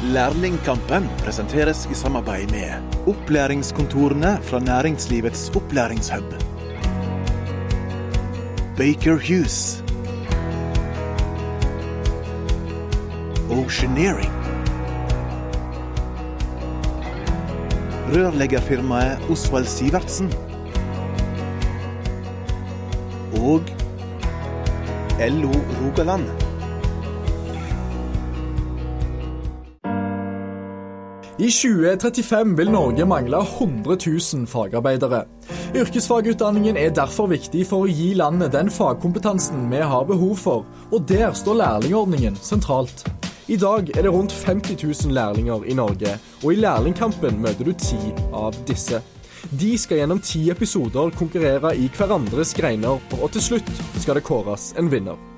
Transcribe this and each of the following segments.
Lærlingkampen presenteres i samarbeid med opplæringskontorene fra Næringslivets opplæringshub. Baker Hughes. Oceaneering. Rørleggerfirmaet Osvald Sivertsen. Og LO Rogaland. I 2035 vil Norge mangle 100 000 fagarbeidere. Yrkesfagutdanningen er derfor viktig for å gi landet den fagkompetansen vi har behov for, og der står lærlingordningen sentralt. I dag er det rundt 50 000 lærlinger i Norge, og i lærlingkampen møter du ti av disse. De skal gjennom ti episoder konkurrere i hverandres greiner, og til slutt skal det kåres en vinner.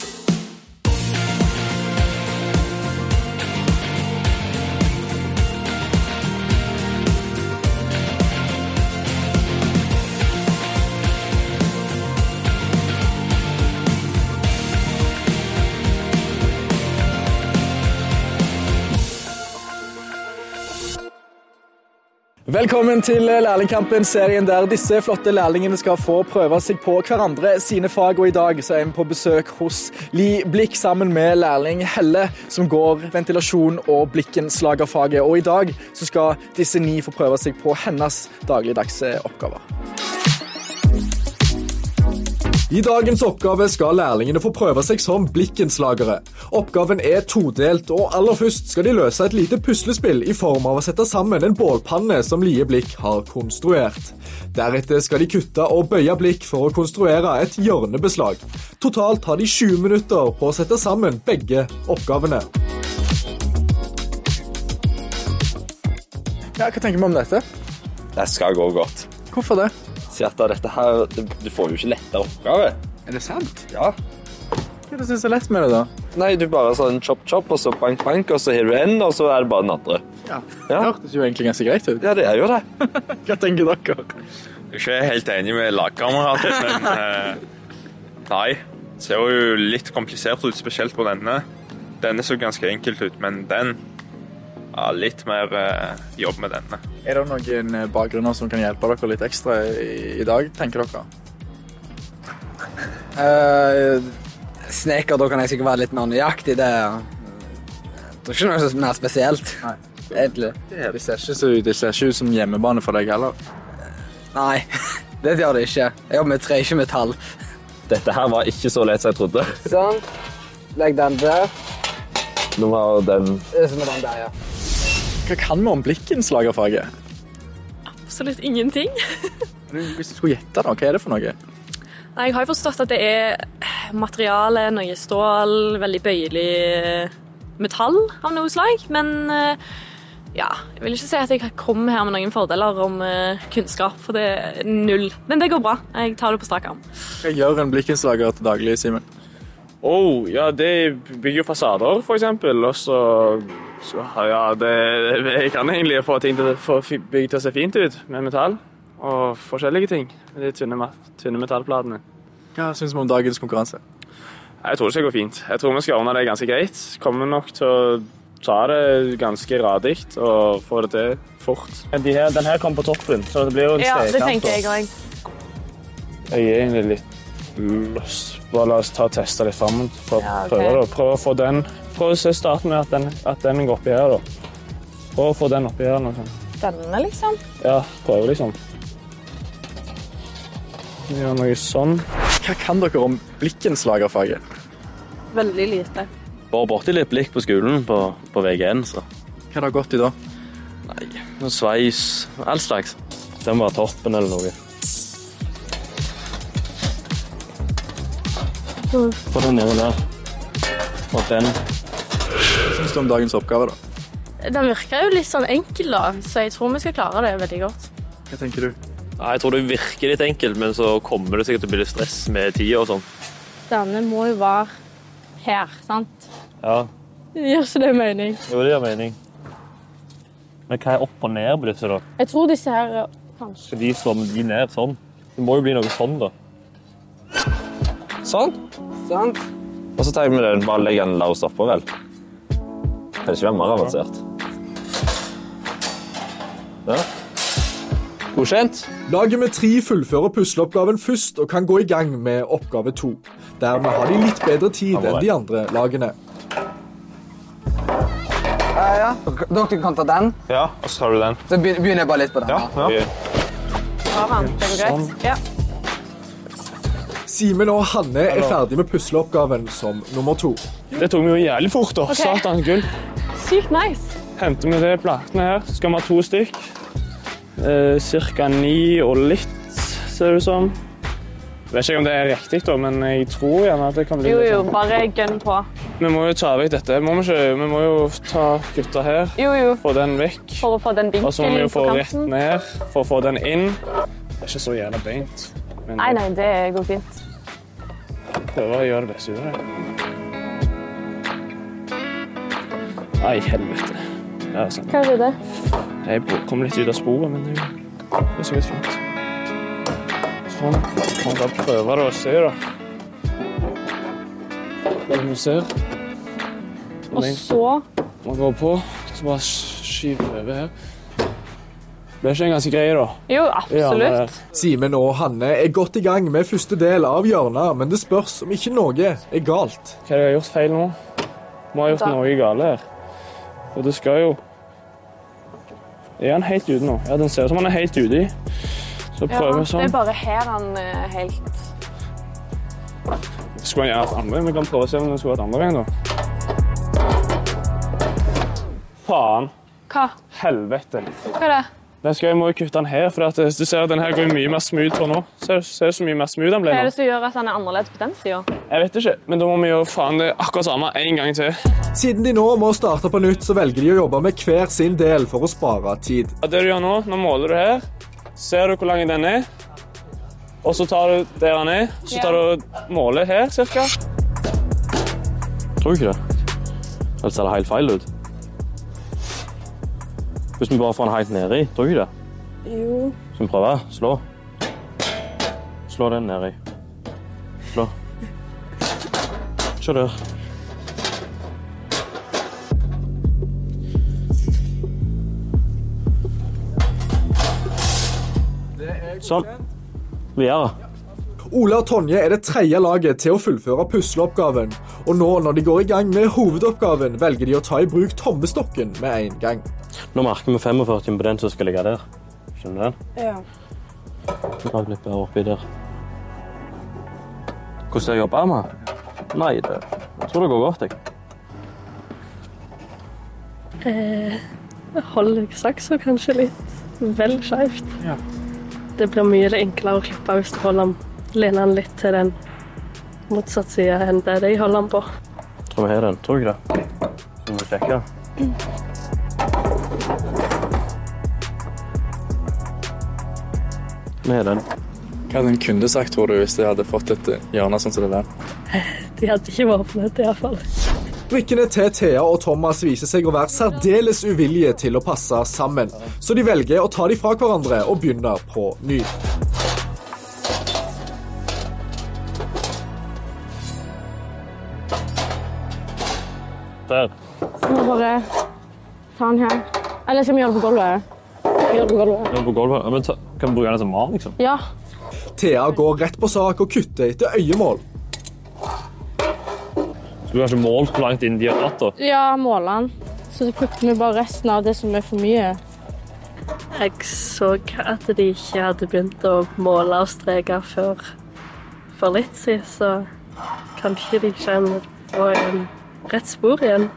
Velkommen til Lærlingkampen, serien der disse flotte lærlingene skal få prøve seg på hverandre sine fag. Og i dag så er vi på besøk hos Li Blikk sammen med lærling Helle, som går ventilasjon og blikkenslagerfaget. Og i dag så skal disse ni få prøve seg på hennes dagligdagse oppgaver. I dagens oppgave skal lærlingene få prøve seg som blikkenslagere. Oppgaven er todelt, og aller først skal de løse et lite puslespill i form av å sette sammen en bålpanne som Lie Blikk har konstruert. Deretter skal de kutte og bøye blikk for å konstruere et hjørnebeslag. Totalt har de 20 minutter på å sette sammen begge oppgavene. Ja, hva tenker vi om dette? Det skal gå godt. Hvorfor det? Si at dette her, Du får jo ikke lettere oppgave. Er det sant? Ja. Hva er det som er så lett med det, da? Nei, du bare sånn chop chop, og så bank bank, og så har du en, og så er det bare den andre. Ja. Ja. Det hørtes jo egentlig ganske greit ut. Ja, det er jo det. Hva tenker dere? Jeg er ikke helt enig med lagkameraten, men eh, nei. Det ser jo litt komplisert ut, spesielt på denne. Denne så ganske enkelt ut, men den ja, litt mer eh, jobb med denne. Er det noen eh, bakgrunner som kan hjelpe dere litt ekstra i, i dag, tenker dere? Uh, sneker, da kan jeg sikkert være litt mer nøyaktig. Det Jeg tror ikke noe som er mer spesielt, Nei. egentlig. Det ser ikke, så, det ser ikke ut som hjemmebane for deg heller. Nei, det gjør det ikke. Jeg jobber med tre, ikke med tall. Dette her var ikke så lett som jeg trodde. Sånn. Legg den der. Nå var den Det som er den der, ja. Hva kan vi om blikkenslagerfaget? Absolutt ingenting. Hvis du skulle gjette, da, hva er det for noe? Nei, Jeg har jo forstått at det er materiale, noe stål, veldig bøyelig metall av noe slag. Men eh, ja, jeg vil ikke si at jeg kom her med noen fordeler om eh, kunnskap, for det er null. Men det går bra. Jeg tar det på strak arm. Hva gjør en blikkenslager til daglig, Simen? Oh, ja, det bygger fasader, for eksempel. Og så, så ja, det, Jeg kan egentlig få ting til, få bygg til å se fint ut med metall. Og forskjellige ting med de tynne, tynne metallplatene. Hva syns vi om dagens konkurranse? Jeg tror det skal gå fint. Jeg tror vi skal ordne det ganske greit. Kommer nok til å ta det ganske radig og få det til fort. De her, den her kommer på toppen, så det blir jo en Ja, det tenker jeg òg. Jeg er egentlig litt løs. Bare la oss ta og teste litt sammen. Prøv, Ja, okay. prøve. Prøve å få den Prøv å se starten med at den, at den går oppi her, da. Prøv å få den oppi her. Noe sånt. Denne, liksom. Ja, prøve, liksom. Gjøre noe sånn. Hva kan dere om blikkenslagerfaget? Veldig lite. Bare borti litt blikk på skolen på, på VG1, så Hva har det gått i da? nei, noe sveis, all slags. Den var toppen eller noe. Få den nede der. Og den. Hva syns du om dagens oppgave, da? Den virker jo litt sånn enkel, da, så jeg tror vi skal klare det veldig godt. Hva tenker du? Nei, jeg tror det virker litt enkelt, men så kommer det sikkert til å bli litt stress med tida og sånn. Denne må jo være her, sant? Ja, Gjør ikke det mening? jo, det gjør mening. Men hva er opp og ned på disse, da? Jeg tror disse her kanskje Skal de slå med de ned sånn? Det må jo bli noe sånn, da. Sånn. Sånn. Og så tar vi den, bare legger den laus oppå, vel. Kan ikke være mer avansert? Godkjent. Laget med tre fullfører pusleoppgaven først og kan gå i gang med oppgave to. Dermed har de litt bedre tid enn de andre lagene. Ja, ja. Dere kan ta den. Ja, og så tar du den. Så begynner jeg bare litt på den. Ja, ja. Greit. Ja. Simen og Hanne er ferdig med pusleoppgaven som nummer to. Det tok vi jo jævlig fort, da. Satan, gull. Sykt nice. Henter vi de platene her, så skal vi ha to stykk. Eh, Cirka ni og litt, ser det ut som. Jeg vet ikke om det er riktig, da, men jeg tror gjerne at det kan bli Jo, jo, sånn. bare gønn på. Vi må jo ta vekk dette. Må vi, ikke, vi må jo ta gutta her, Jo, jo, få den vekk. for å få den Og så må vi jo på få rett kanten. ned for å få den inn. Det er ikke så jævla beint. Men Nei, nei, det går fint. prøver å gjøre det beste ut av det. Nei, helvete. Ja, sånn. Hva er det? Jeg kom litt ut av sporet, men det er så vidt fint. Sånn. Kan bare prøve det og se, da. Hva du ser? Og så Man går på, så bare skyver over her. Det er ikke en ganske grei, da. Jo, absolutt. Simen og Hanne er godt i gang med første del av hjørnet, men det spørs om ikke noe er galt. Hva er det jeg har gjort feil nå? Vi har gjort Da. noe galt her. For det skal jo Er han helt ute nå? Ja, den ser ut som han er helt ute. Så prøver vi det sånn. er bare her han er helt Skulle han gjøre hatt andre veien? Vi kan prøve å se om han skulle hatt andre veien, da. Faen. Hva? Helvete. Hva er det? Den skal jeg må kutte den her, for at du ser at den her går mye mer smooth på nå. Ser, ser du så mye mer smooth den ble nå. Hva er det som gjør at den er annerledes på den sida? Jeg vet ikke, men da må vi gjøre faen det akkurat samme en gang til. Siden de nå må starte på nytt, så velger de å jobbe med hver sin del for å spare tid. Ja, Det du gjør nå, nå måler du her. Ser du hvor lang den er? Og så tar du der den er, så tar du og måler her, cirka. Tror du ikke det? Ellers ser det helt feil ut. Hvis vi bare får den helt nedi, tror du ikke det? Jo. Skal vi prøve? Slå. Slå den nedi. Slå. Se der. Sånn. Videre. Ole og Tonje er det tredje laget til å fullføre pusleoppgaven. Og nå når de går i gang med hovedoppgaven, velger de å ta i bruk tommestokken med en gang. Nå merker vi 45 på den som skal ligge der. Skjønner du den? Ja. Dra litt bedre oppi der. Hvordan det jeg jobbe med? Nei, det, jeg tror det går godt, jeg. holder saksa kanskje litt vel skjevt. Det blir mye enklere å klippe hvis du holder den, lener den litt til den motsatte sida enn det de holder den på. Tror vi har den. Tror du ikke det? Vi må sjekke. Vi har den. Hva hadde en kunde sagt, tror du, hvis de hadde fått et hjørne sånn som det der? De hadde ikke våpnet, iallfall. Brikkene til Thea og Thomas viser seg å være særdeles uvillige til å passe sammen, så de velger å ta de fra hverandre og begynne på ny. Der. Skal vi bare ta den her? Eller skal vi gjøre det på gulvet? Det på gulvet. Er på gulvet. Ja, men ta, kan vi bruke den som mal, liksom? Ja. Thea går rett på sak og kutter etter øyemål. Så du har ikke målt hvor langt inn de har dratt, da? Ja, målene. den. Så kutter vi bare resten av det som er for mye. Jeg så at de ikke hadde begynt å måle og streke før for litt siden, så kanskje de kjenner på en rett spor igjen.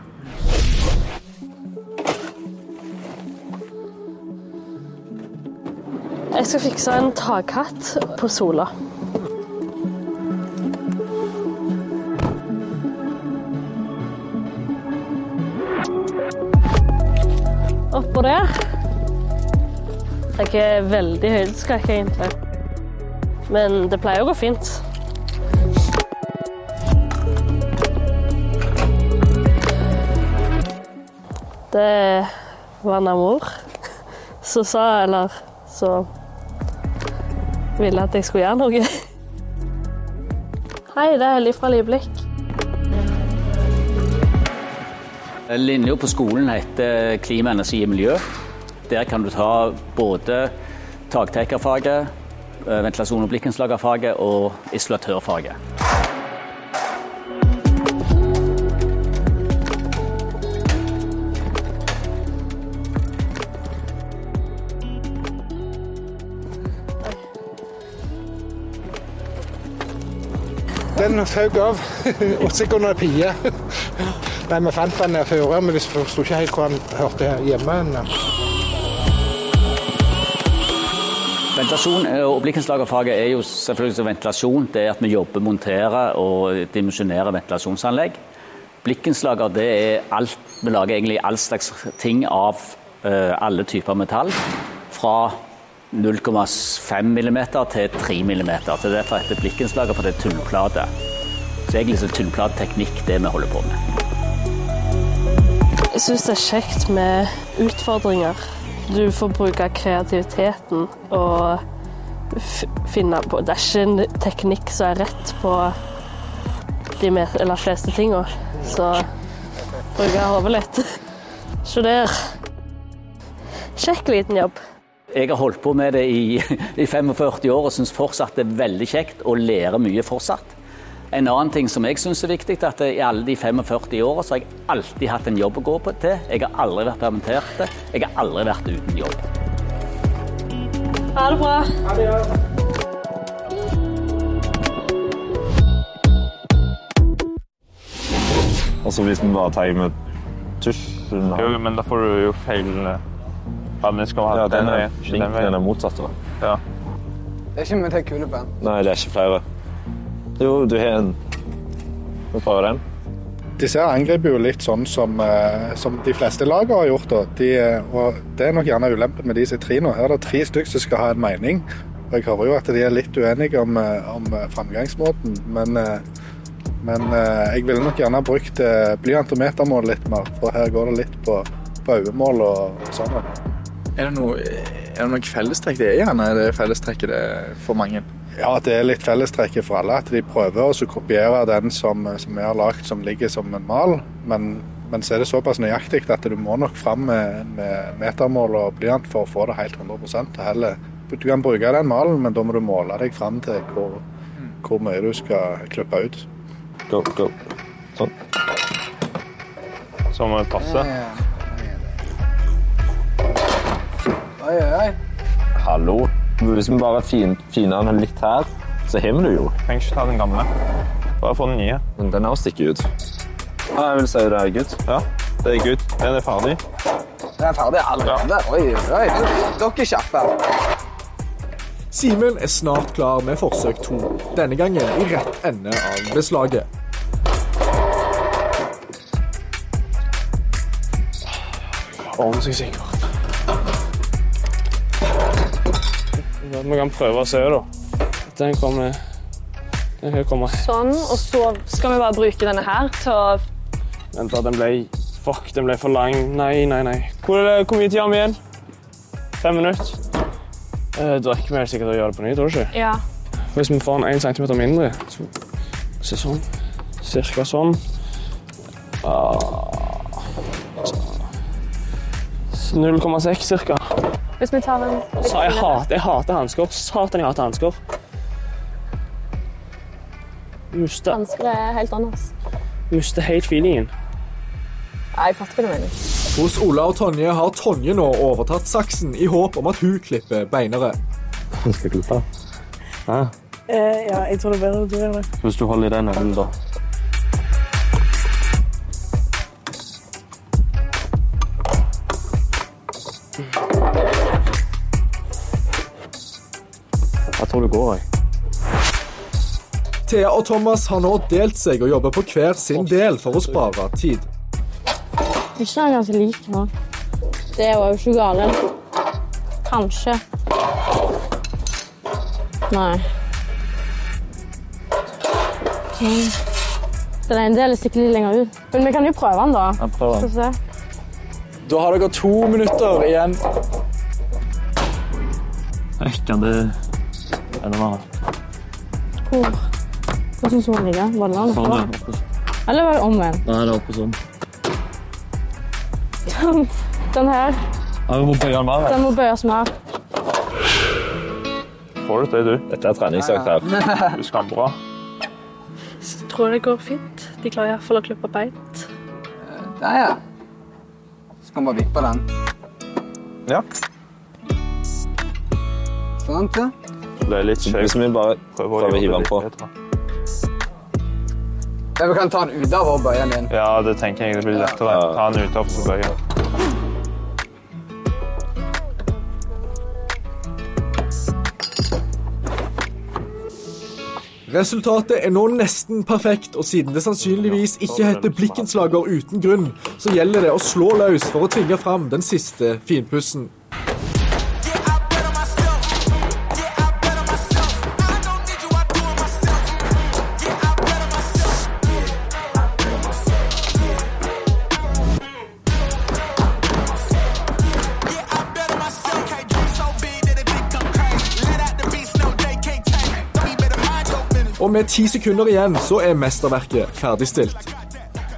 Jeg skal fikse en takhatt på Sola. Oppå der. Jeg er veldig høydeskrekk, egentlig. Men det pleier å gå fint. Det var en amor som sa, eller så ville at jeg skulle gjøre noe. Hei, det er Liv fra Livblikk. Linja på skolen heter klima, energi og miljø. Der kan du ta både taktekkerfaget, eh, ventilasjon- og blikkenslagerfaget og isolatørfaget. Den føk av. Åtte sekunder er pie. Nei, vi fant den nede før, men vi forsto ikke helt hvor han hørte hjemme. Ventilasjon og blikkenslagerfaget er jo selvfølgelig ventilasjon. Det er at vi jobber, monterer og dimensjonerer ventilasjonsanlegg. Blikkenslager det er alt Vi lager egentlig all slags ting av eh, alle typer metall. Fra 0,5 mm til 3 mm. Så derfor etter blikkenslager for det er tynnplate. Så egentlig så er tynnplateteknikk det vi holder på med. Jeg syns det er kjekt med utfordringer. Du får bruke kreativiteten og finne på Det er ikke en teknikk som er rett på de fleste tinga. Så bruker jeg hodet litt. Se der. Kjekk liten jobb. Jeg har holdt på med det i, i 45 år og syns fortsatt det er veldig kjekt og lærer mye fortsatt. En annen ting som jeg syns er viktig, er at i alle de 45 åra har jeg alltid hatt en jobb å gå på til. Jeg har aldri vært permittert. Jeg har aldri vært uten jobb. Ha det bra. Altså hvis vi bare tar med tusjen Jo, men da får du jo feil eh, Ja, men skal skal ha Ja, den er, veien, ikke den den er motsatt. da. Ja. Det er ikke med til kulepenn. Nei, det er ikke flere. Jo, du har en. Vi prøver den. Disse angriper jo litt sånn som, eh, som de fleste lagene har gjort. Da. De, eh, og det er nok gjerne ulempen med de som er tre nå. Her er det tre stykker som skal ha en mening. Og jeg hører jo at de er litt uenige om, eh, om framgangsmåten, men, men jeg ville nok gjerne brukt blyantometermål blyant litt mer, for her går det litt på, på øyemål og, og sånn. Er det noe, er det noe fellestrekk det er gjerne? Er det fellestrekket det er for mange? Ja, det er litt fellestrekket for alle. At de prøver å kopiere den som, som vi har lagd som ligger som en mal. Men, men så er det såpass nøyaktig at du må nok fram med, med metermål og blyant for å få det helt 100% og heller, Du kan bruke den malen, men da må du måle deg fram til hvor, hvor mye du skal klippe ut. Go, go. Sånn. Så må det passe. Oi, oi, oi. Hallo. Hvis vi bare fin, finer den litt her, så har vi det jo. Trenger ikke ta den gamle. Bare få den nye. Men den her stikker ut. Ja, jeg vil si det er good. Ja, det er good. Den er ferdig. Den er ferdig allerede. Oi, oi. Dere er kjappe. Simen er snart klar med forsøk to, denne gangen i rett ende av beslaget. Ordentlig sikkert. Vi kan prøve å se, da. Den kommer Den kommer Sånn, og så skal vi bare bruke denne her til å Vent, da. Den ble Fuck, den ble for lang. Nei, nei, nei. Hvor, hvor mye tid har vi igjen? Fem minutter? Eh, da rekker vi helt sikkert å gjøre det på ny, tror du ikke? Ja. Hvis vi får den én centimeter mindre så, Se sånn. Cirka sånn. Ah. 0,6 cirka. Hvis vi tar en Så Sa jeg hater, jeg hater hansker. Satan, jeg hater hansker. Mister, Hansker er helt annerledes. mister helt feelingen. Nei, jeg fatter hva du mener. Hos Ola og Tonje har Tonje nå overtatt saksen i håp om at hun klipper beinere. Skal klippe. Ja. ja, jeg tror det er bedre å gjøre gjør det. Hvis du holder i den enden, da. Går, jeg. Thea og Thomas har nå delt seg og jobber på hver sin del for å spare tid. Ikke er ganske lik nå. Det var jo ikke galt. Kanskje. Nei. Sånn. Den ene delen stikker litt lenger ut. Men vi kan jo prøve den, da. Jeg prøver. Da har dere to minutter igjen. Jeg Kan det Er det noe Hvor? Hvor syns den ligger? Var det den Sånn, ja. oppe? Oppe- Eller var det omvendt? Nei, det er oppe sånn. Den, den her. Ja, vi må bøye den mer. Den må bøyes mer. Får du til, du. Dette er treningsøkt her. Du skal bra. Så tror det går fint. De klarer iallfall å klippe beint. Der, ja. Så kan man bare vippe den. Ja. Sånn, ja. Det er litt kjekt. Hvis vi bare prøver å hive den på. Ja, Vi kan ta den ut av og bøye den inn. Ja, det tenker jeg det blir lettere. Ta den ut av, og bøye. Resultatet er nå nesten perfekt, og siden det sannsynligvis ikke heter blikkenslager uten grunn, så gjelder det å slå løs for å tvinge fram den siste finpussen. Med ti sekunder igjen så er mesterverket ferdigstilt.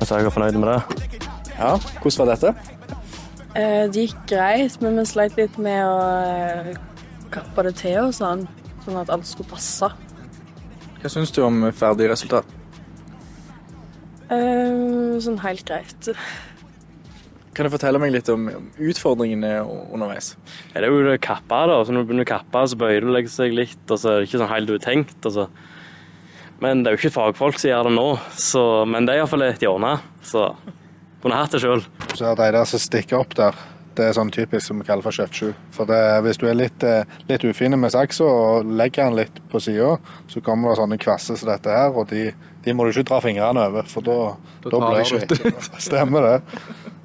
Så jeg er fornøyd med det. Ja, hvordan var dette? Eh, Det gikk greit, men vi sleit litt med å eh, kappe det til og sånn, sånn at alt skulle passe. Hva syns du om ferdig resultat? Eh, Sånn helt greit. Kan du fortelle meg litt om om utfordringene underveis? Ja, det er jo det å kappe, da. Så når du begynner å kappe, så bøyer du seg litt, og så er det ikke sånn helt du har tenkt. Og så. Men det er jo ikke fagfolk som gjør det nå, så, men det er iallfall et hjørne. Så kunne hatt det sjøl. Så de der som stikker opp der, det er sånn typisk som vi kaller for kjøttsju. For det, hvis du er litt, eh, litt ufin med saksa og legger den litt på sida, så kommer det sånne kvasser som dette her, og de, de må du ikke dra fingrene over, for da, Da da blør kjøttet du. Stemmer det.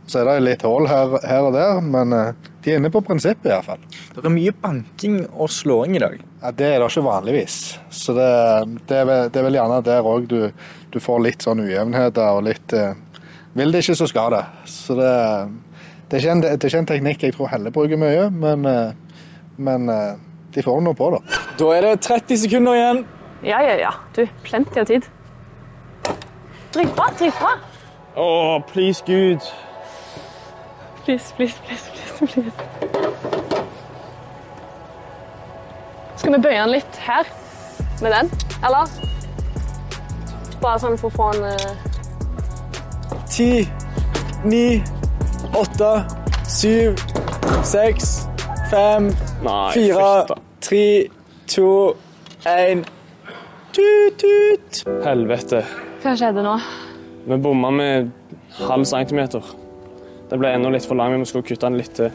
Så er det litt hull her, her og der, men eh, de er inne på prinsippet iallfall. Det er mye banking og slåing i dag. Ja, det er det ikke vanligvis. Så det, det, er, vel, det er vel gjerne der òg du, du får litt sånn ujevnheter og litt eh, Vil det ikke, så skal det. Så det, det, er ikke en, det er ikke en teknikk jeg tror Helle bruker mye, men, eh, men eh, de får noe på, da. Da er det 30 sekunder igjen. Ja, ja, ja. Du, plenty av tid. Dritbra, dritbra. Å, please, Gud. Please, please, please, please, please. Skal vi bøye den litt her? Med den, eller? Bare sånn for å få en eh, Ti, ni, åtte, syv, seks, fem, fire, tre, to, én. Tut, tut. Helvete. Hva skjedde nå? Vi bomma med halv centimeter. Det ble enda litt for lang, men vi skulle kutte den litt til.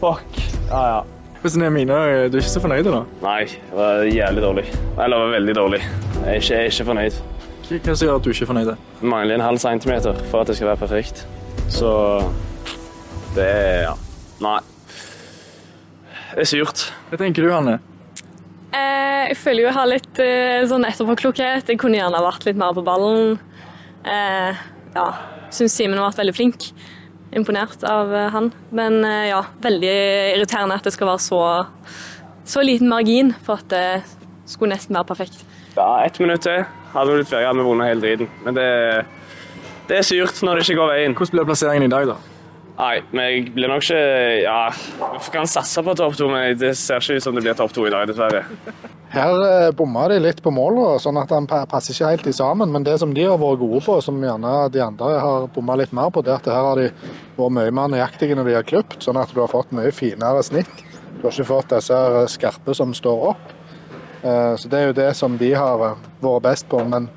Fuck. Ja, ja. Hvordan er mine? Du er ikke så fornøyd nå? Nei, det var jævlig dårlig. Eller det var veldig dårlig. Jeg er ikke, jeg er ikke fornøyd. Hva hva som gjør at du ikke er fornøyd? Det mangler en halv centimeter for at det skal være perfekt. Så det er ja. Nei. Det er surt. Hva tenker du, Hanne? Eh, jeg føler jo jeg har litt eh, sånn etterpåklokhet. Jeg kunne gjerne vært litt mer på ballen. Eh, ja, syns Simen har vært veldig flink. Imponert av eh, han. Men eh, ja, veldig irriterende at det skal være så, så liten margin for at det skulle nesten være perfekt. Ja, ett minutt til. Hadde vi blitt ferdig, hadde vi vunnet hele driten. Men det, det er surt når det ikke går veien. Hvordan blir plasseringen i dag, da? Nei, men jeg blir nok ikke Ja, vi kan satse på topp to, men det ser ikke ut som det blir topp to i dag, dessverre. Her eh, bomma de litt på målet, sånn at han passer ikke helt sammen. Men det som de har vært gode på, som gjerne de andre har bomma litt mer på, det er at her har de vært mye mer nøyaktige når de har klipt, sånn at du har fått mye finere snitt. Du har ikke fått disse skarpe som står opp. Eh, Så det er jo det som de har eh, vært best på, men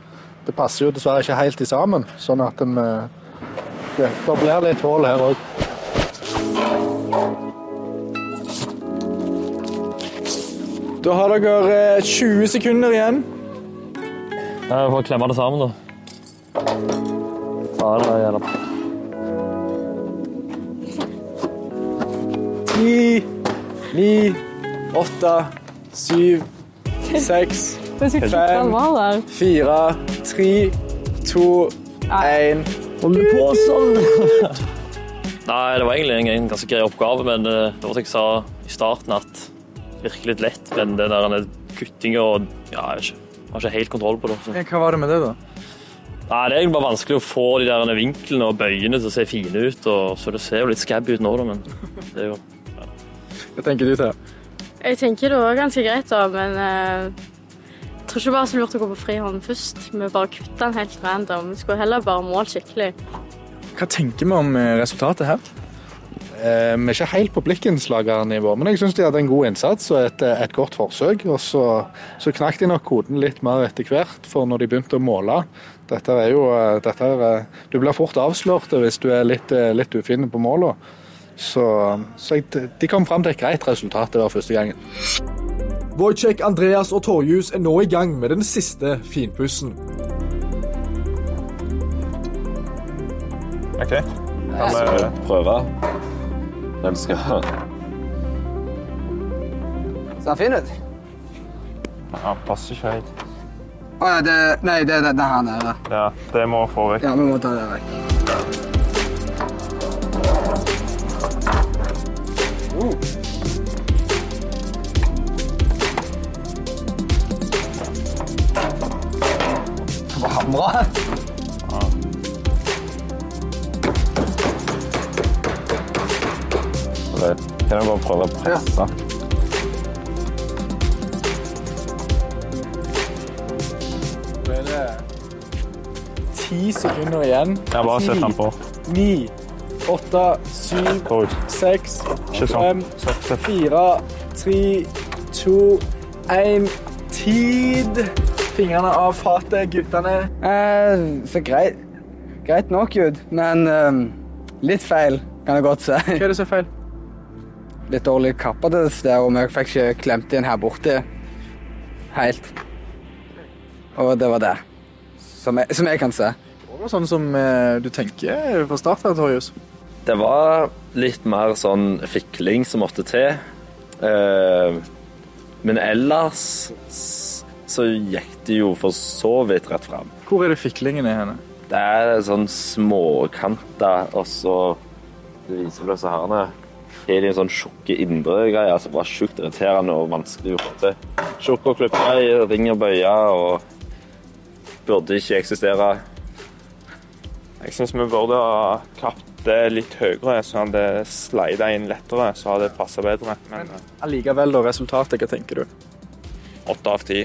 det passer jo dessverre ikke helt sammen. Sånn at en, eh, det blir litt hull her òg. Da har dere eh, 20 sekunder igjen. Jeg får klemme det sammen, da. Ja, det gjelder. Ti, ni, åtte, syv, seks, fem, fire, tre, to, én. Hold på sånn! Nei, det var egentlig en, ganske grei oppgave, men eh, det var som jeg sa i starten, at virkelig litt lett. Men det der kuttinga og Ja, jeg har ikke, jeg har ikke helt kontroll på det. Så. Hva var det med det, da? Nei, Det er egentlig bare vanskelig å få de der vinklene og bøyene til å se fine ut. Og, så det ser jo litt scabby ut nå, da, men det er jo Hva tenker du, Thea? Jeg tenker det var ganske greit, da, men eh, jeg tror ikke bare så lurt å gå på frihånd først. Vi bare kutta den helt random. Vi skulle heller bare målt skikkelig. Hva tenker vi om eh, resultatet her? Eh, vi er ikke helt på blikkenslagernivå, men jeg syns de hadde en god innsats og et, et godt forsøk. Og så, så knakk de nok koden litt mer etter hvert, for når de begynte å måle Dette er jo eh, dette er, eh, Du blir fort avslørt hvis du er litt, eh, litt ufin på måla. Så, så jeg, de kom fram til et greit resultat. Det var første gangen. Wojciech, Andreas og Torjus er nå i gang med den siste finpussen. OK. Kan vi prøve? Den skal Ser han fin ut? Han passer ikke helt. Å ja, det, nei, det er den her nede. Ja, det må få vekk. Ja, vi må ta det vekk. Det var det? Kan jeg bare prøve å presse? Da er det ti sekunder igjen. Jeg bare setter den på. Ni, åtte, syv, seks, fem, fire, tre, to, én. Tid! Fingrene av fatet, guttene. Eh, så greit, greit nok Gud, men eh, litt feil, kan jeg godt si. Hva er det som er feil? Litt dårlig kappa det stedet, og vi fikk ikke klemt inn her borte helt. Og det var det, som jeg, som jeg kan se. Det var sånn som eh, du tenker fra start her, Torjus. Det var litt mer sånn fikling som måtte til. Eh, men ellers så gikk det jo for så vidt rett fram. Hvor er det fiklingen er henne? Det er sånn småkanter, og så Det viser vel her herrene har de en sånn tjukke indre greie som var sjukt irriterende og vanskelig å få til. Tjukke og klippe i, ring og bøye og burde ikke eksistere. Jeg syns vi burde ha kapt det litt høyere, så hadde det slida inn lettere. Så hadde det passa bedre. Men eh, Allikevel, da, resultatet, hva tenker du? åtte av ti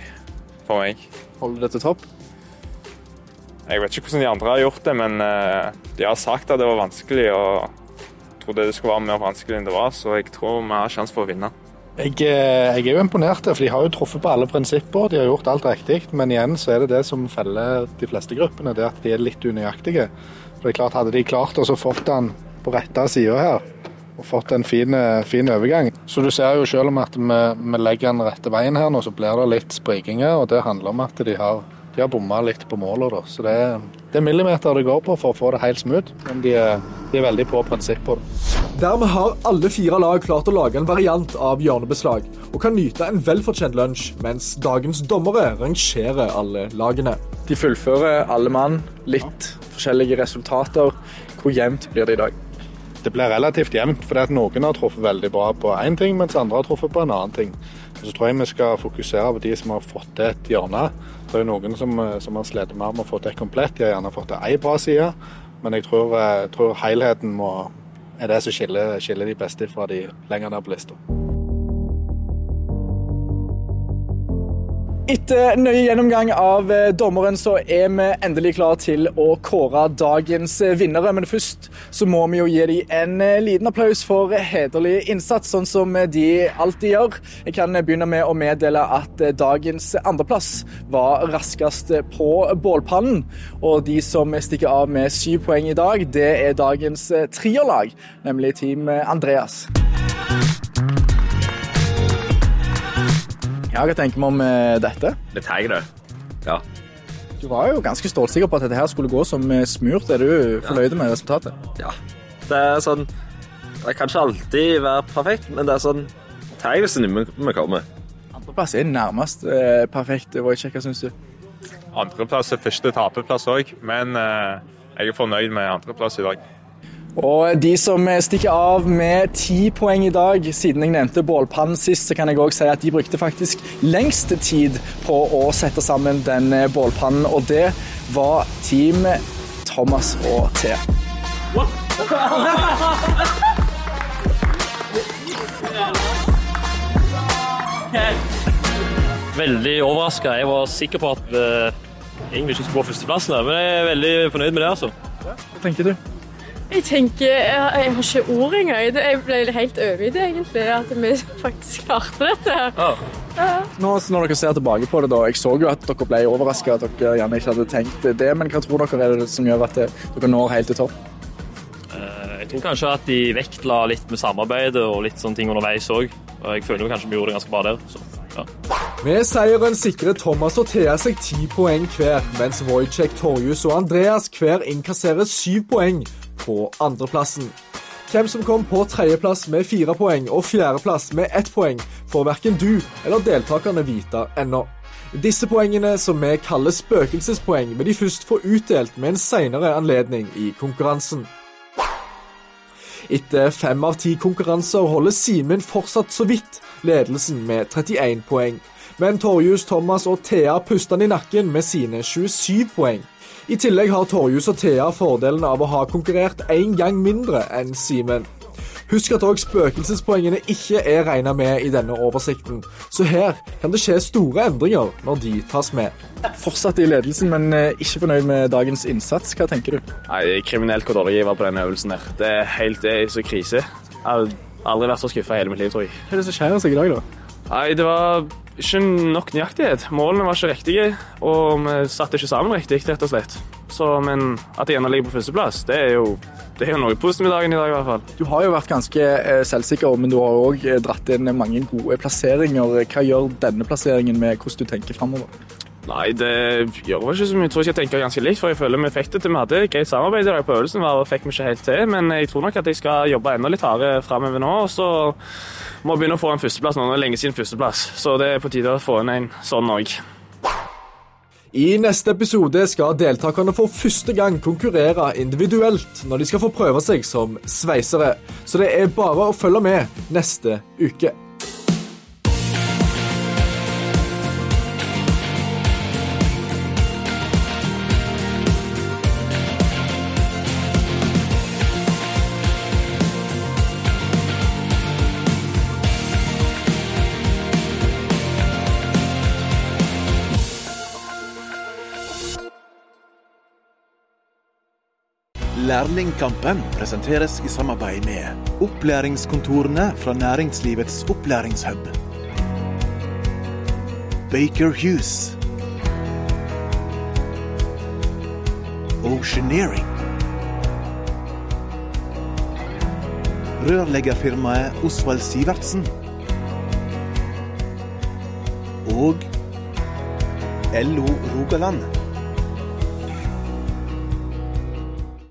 for meg. Holder det til topp? Jeg vet ikke hvordan de andre har gjort det, men eh, de har sagt at det var vanskelig. og jeg trodde det skulle være mer vanskelig enn det var, så jeg tror vi har sjanse for å vinne. Jeg, eh, jeg er jo imponert, for de har jo truffet på alle prinsipper. De har gjort alt riktig. Men igjen så er det det som feller de fleste gruppene, det at de er litt unøyaktige. For det er klart, Hadde de klart å så fått den på rette sida her, og fått en fin, eh, fin overgang Så du ser jo selv om at vi, vi legger den rette veien her nå, så blir det litt sprikinger. Og det handler om at de har, de har bomma litt på målet. Da. Så det er, det er millimeter det går på for å få det helt smooth. Men de er, de er veldig på prinsippet. Dermed har alle fire lag klart å lage en variant av hjørnebeslag og kan nyte en velfortjent lunsj, mens dagens dommere rangerer alle lagene. De fullfører alle mann, litt forskjellige resultater. Hvor jevnt blir det i dag? Det blir relativt jevnt, fordi noen har truffet veldig bra på én ting, mens andre har truffet på en annen ting. Så tror jeg vi skal fokusere på de som har fått til et hjørne. Det er noen som, eh, som har slitt mer med å få til et komplett. De har gjerne fått til én bra side, men jeg tror, eh, tror helheten må, er det som skiller, skiller de beste fra de lenger ned på lista. Etter nøye gjennomgang av eh, dommeren så er vi endelig klar til å kåre dagens eh, vinnere. Men først så må vi jo gi dem en eh, liten applaus for hederlig innsats, sånn som de alltid gjør. Jeg kan begynne med å meddele at dagens andreplass var raskest på bålpannen. Og de som stikker av med syv poeng i dag, det er dagens trierlag, nemlig Team Andreas. Ja, Hva tenker vi om eh, dette? Litt heig, det. Ja. Du var jo ganske stålsikker på at dette her skulle gå som eh, smurt. Er du fornøyd med resultatet? ja. Det er sånn Det kan ikke alltid være perfekt, men det er sånn Teg det så nærme vi kommer. Andreplass er nærmest eh, perfekt. Wojciech, hva syns du? Andreplass er første taperplass òg, men eh, jeg er fornøyd med andreplass i dag. Og de som eh, stikker av med ti poeng i dag, siden jeg nevnte bålpannen sist, så kan jeg også si at de brukte faktisk lengst tid på å sette sammen den eh, bålpannen. Og det var Team Thomas og T. Veldig overraska. Jeg var sikker på at vi egentlig ikke skulle gå førsteplassen, men jeg er veldig fornøyd med det. altså. Hva tenker du? Jeg tenker, jeg, har ikke ord engang. Jeg ble helt overgitt egentlig, at vi faktisk klarte dette. her. Ja. Nå, når dere ser tilbake på det, da, jeg så jo at dere ble overraska, at dere gjerne ikke hadde tenkt det, men hva tror dere er det som gjør at dere når helt til topp? Eh, Jeg tror kanskje at de vektla litt med samarbeidet og litt sånne ting underveis òg. Og jeg føler jo kanskje vi gjorde det ganske bra der. Så, ja. Med seieren sikrer Thomas og Thea seg ti poeng hver, mens Wojciech, Torjus og Andreas hver innkasserer syv poeng på andreplassen. Hvem som kom på tredjeplass med fire poeng og fjerdeplass med ett poeng, får verken du eller deltakerne vite ennå. Disse poengene, som vi kaller spøkelsespoeng, vil de først få utdelt med en senere anledning i konkurransen. Etter fem av ti konkurranser holder Simen fortsatt så vidt ledelsen med 31 poeng. Men Torjus, Thomas og Thea puster han i nakken med sine 27 poeng. I tillegg har Torjus og Thea fordelen av å ha konkurrert én gang mindre enn Simen. Husk at òg spøkelsespoengene ikke er regna med i denne oversikten, så her kan det skje store endringer når de tas med. Fortsatt i ledelsen, men eh, ikke fornøyd med dagens innsats. Hva tenker du? Nei, det kriminelt hvor dårlig jeg var på den øvelsen der. Det er helt det er så krise. Jeg har aldri vært så skuffa i hele mitt liv, tror jeg. Hva er det som skjer seg i dag, da? Nei, det var ikke nok nøyaktighet. Målene var ikke riktige, og vi satte ikke sammen riktig, rett og slett. Så, men at jeg ennå ligger på førsteplass, det er jo det er jo noe positivt med dagen i dag, i hvert fall. Du har jo vært ganske eh, selvsikker, men du har òg dratt inn mange gode plasseringer. Hva gjør denne plasseringen med hvordan du tenker framover? Nei, det gjør vel ikke så mye. Jeg tror ikke jeg tenker ganske likt, for jeg føler vi fikk det til. Vi hadde greit samarbeid i dag på øvelsen, og fikk vi ikke helt til. Men jeg tror nok at jeg skal jobbe enda litt hardere framover nå. og så må begynne å få en førsteplass nå. Det er lenge siden førsteplass, så det er på tide å få inn en sånn òg. I neste episode skal deltakerne for første gang konkurrere individuelt når de skal få prøve seg som sveisere. Så det er bare å følge med neste uke. Lærlingkampen presenteres i samarbeid med opplæringskontorene fra Næringslivets opplæringshub. Baker Hughes. Oceaneering. Rørleggerfirmaet Osvald Sivertsen. Og LO Rogaland.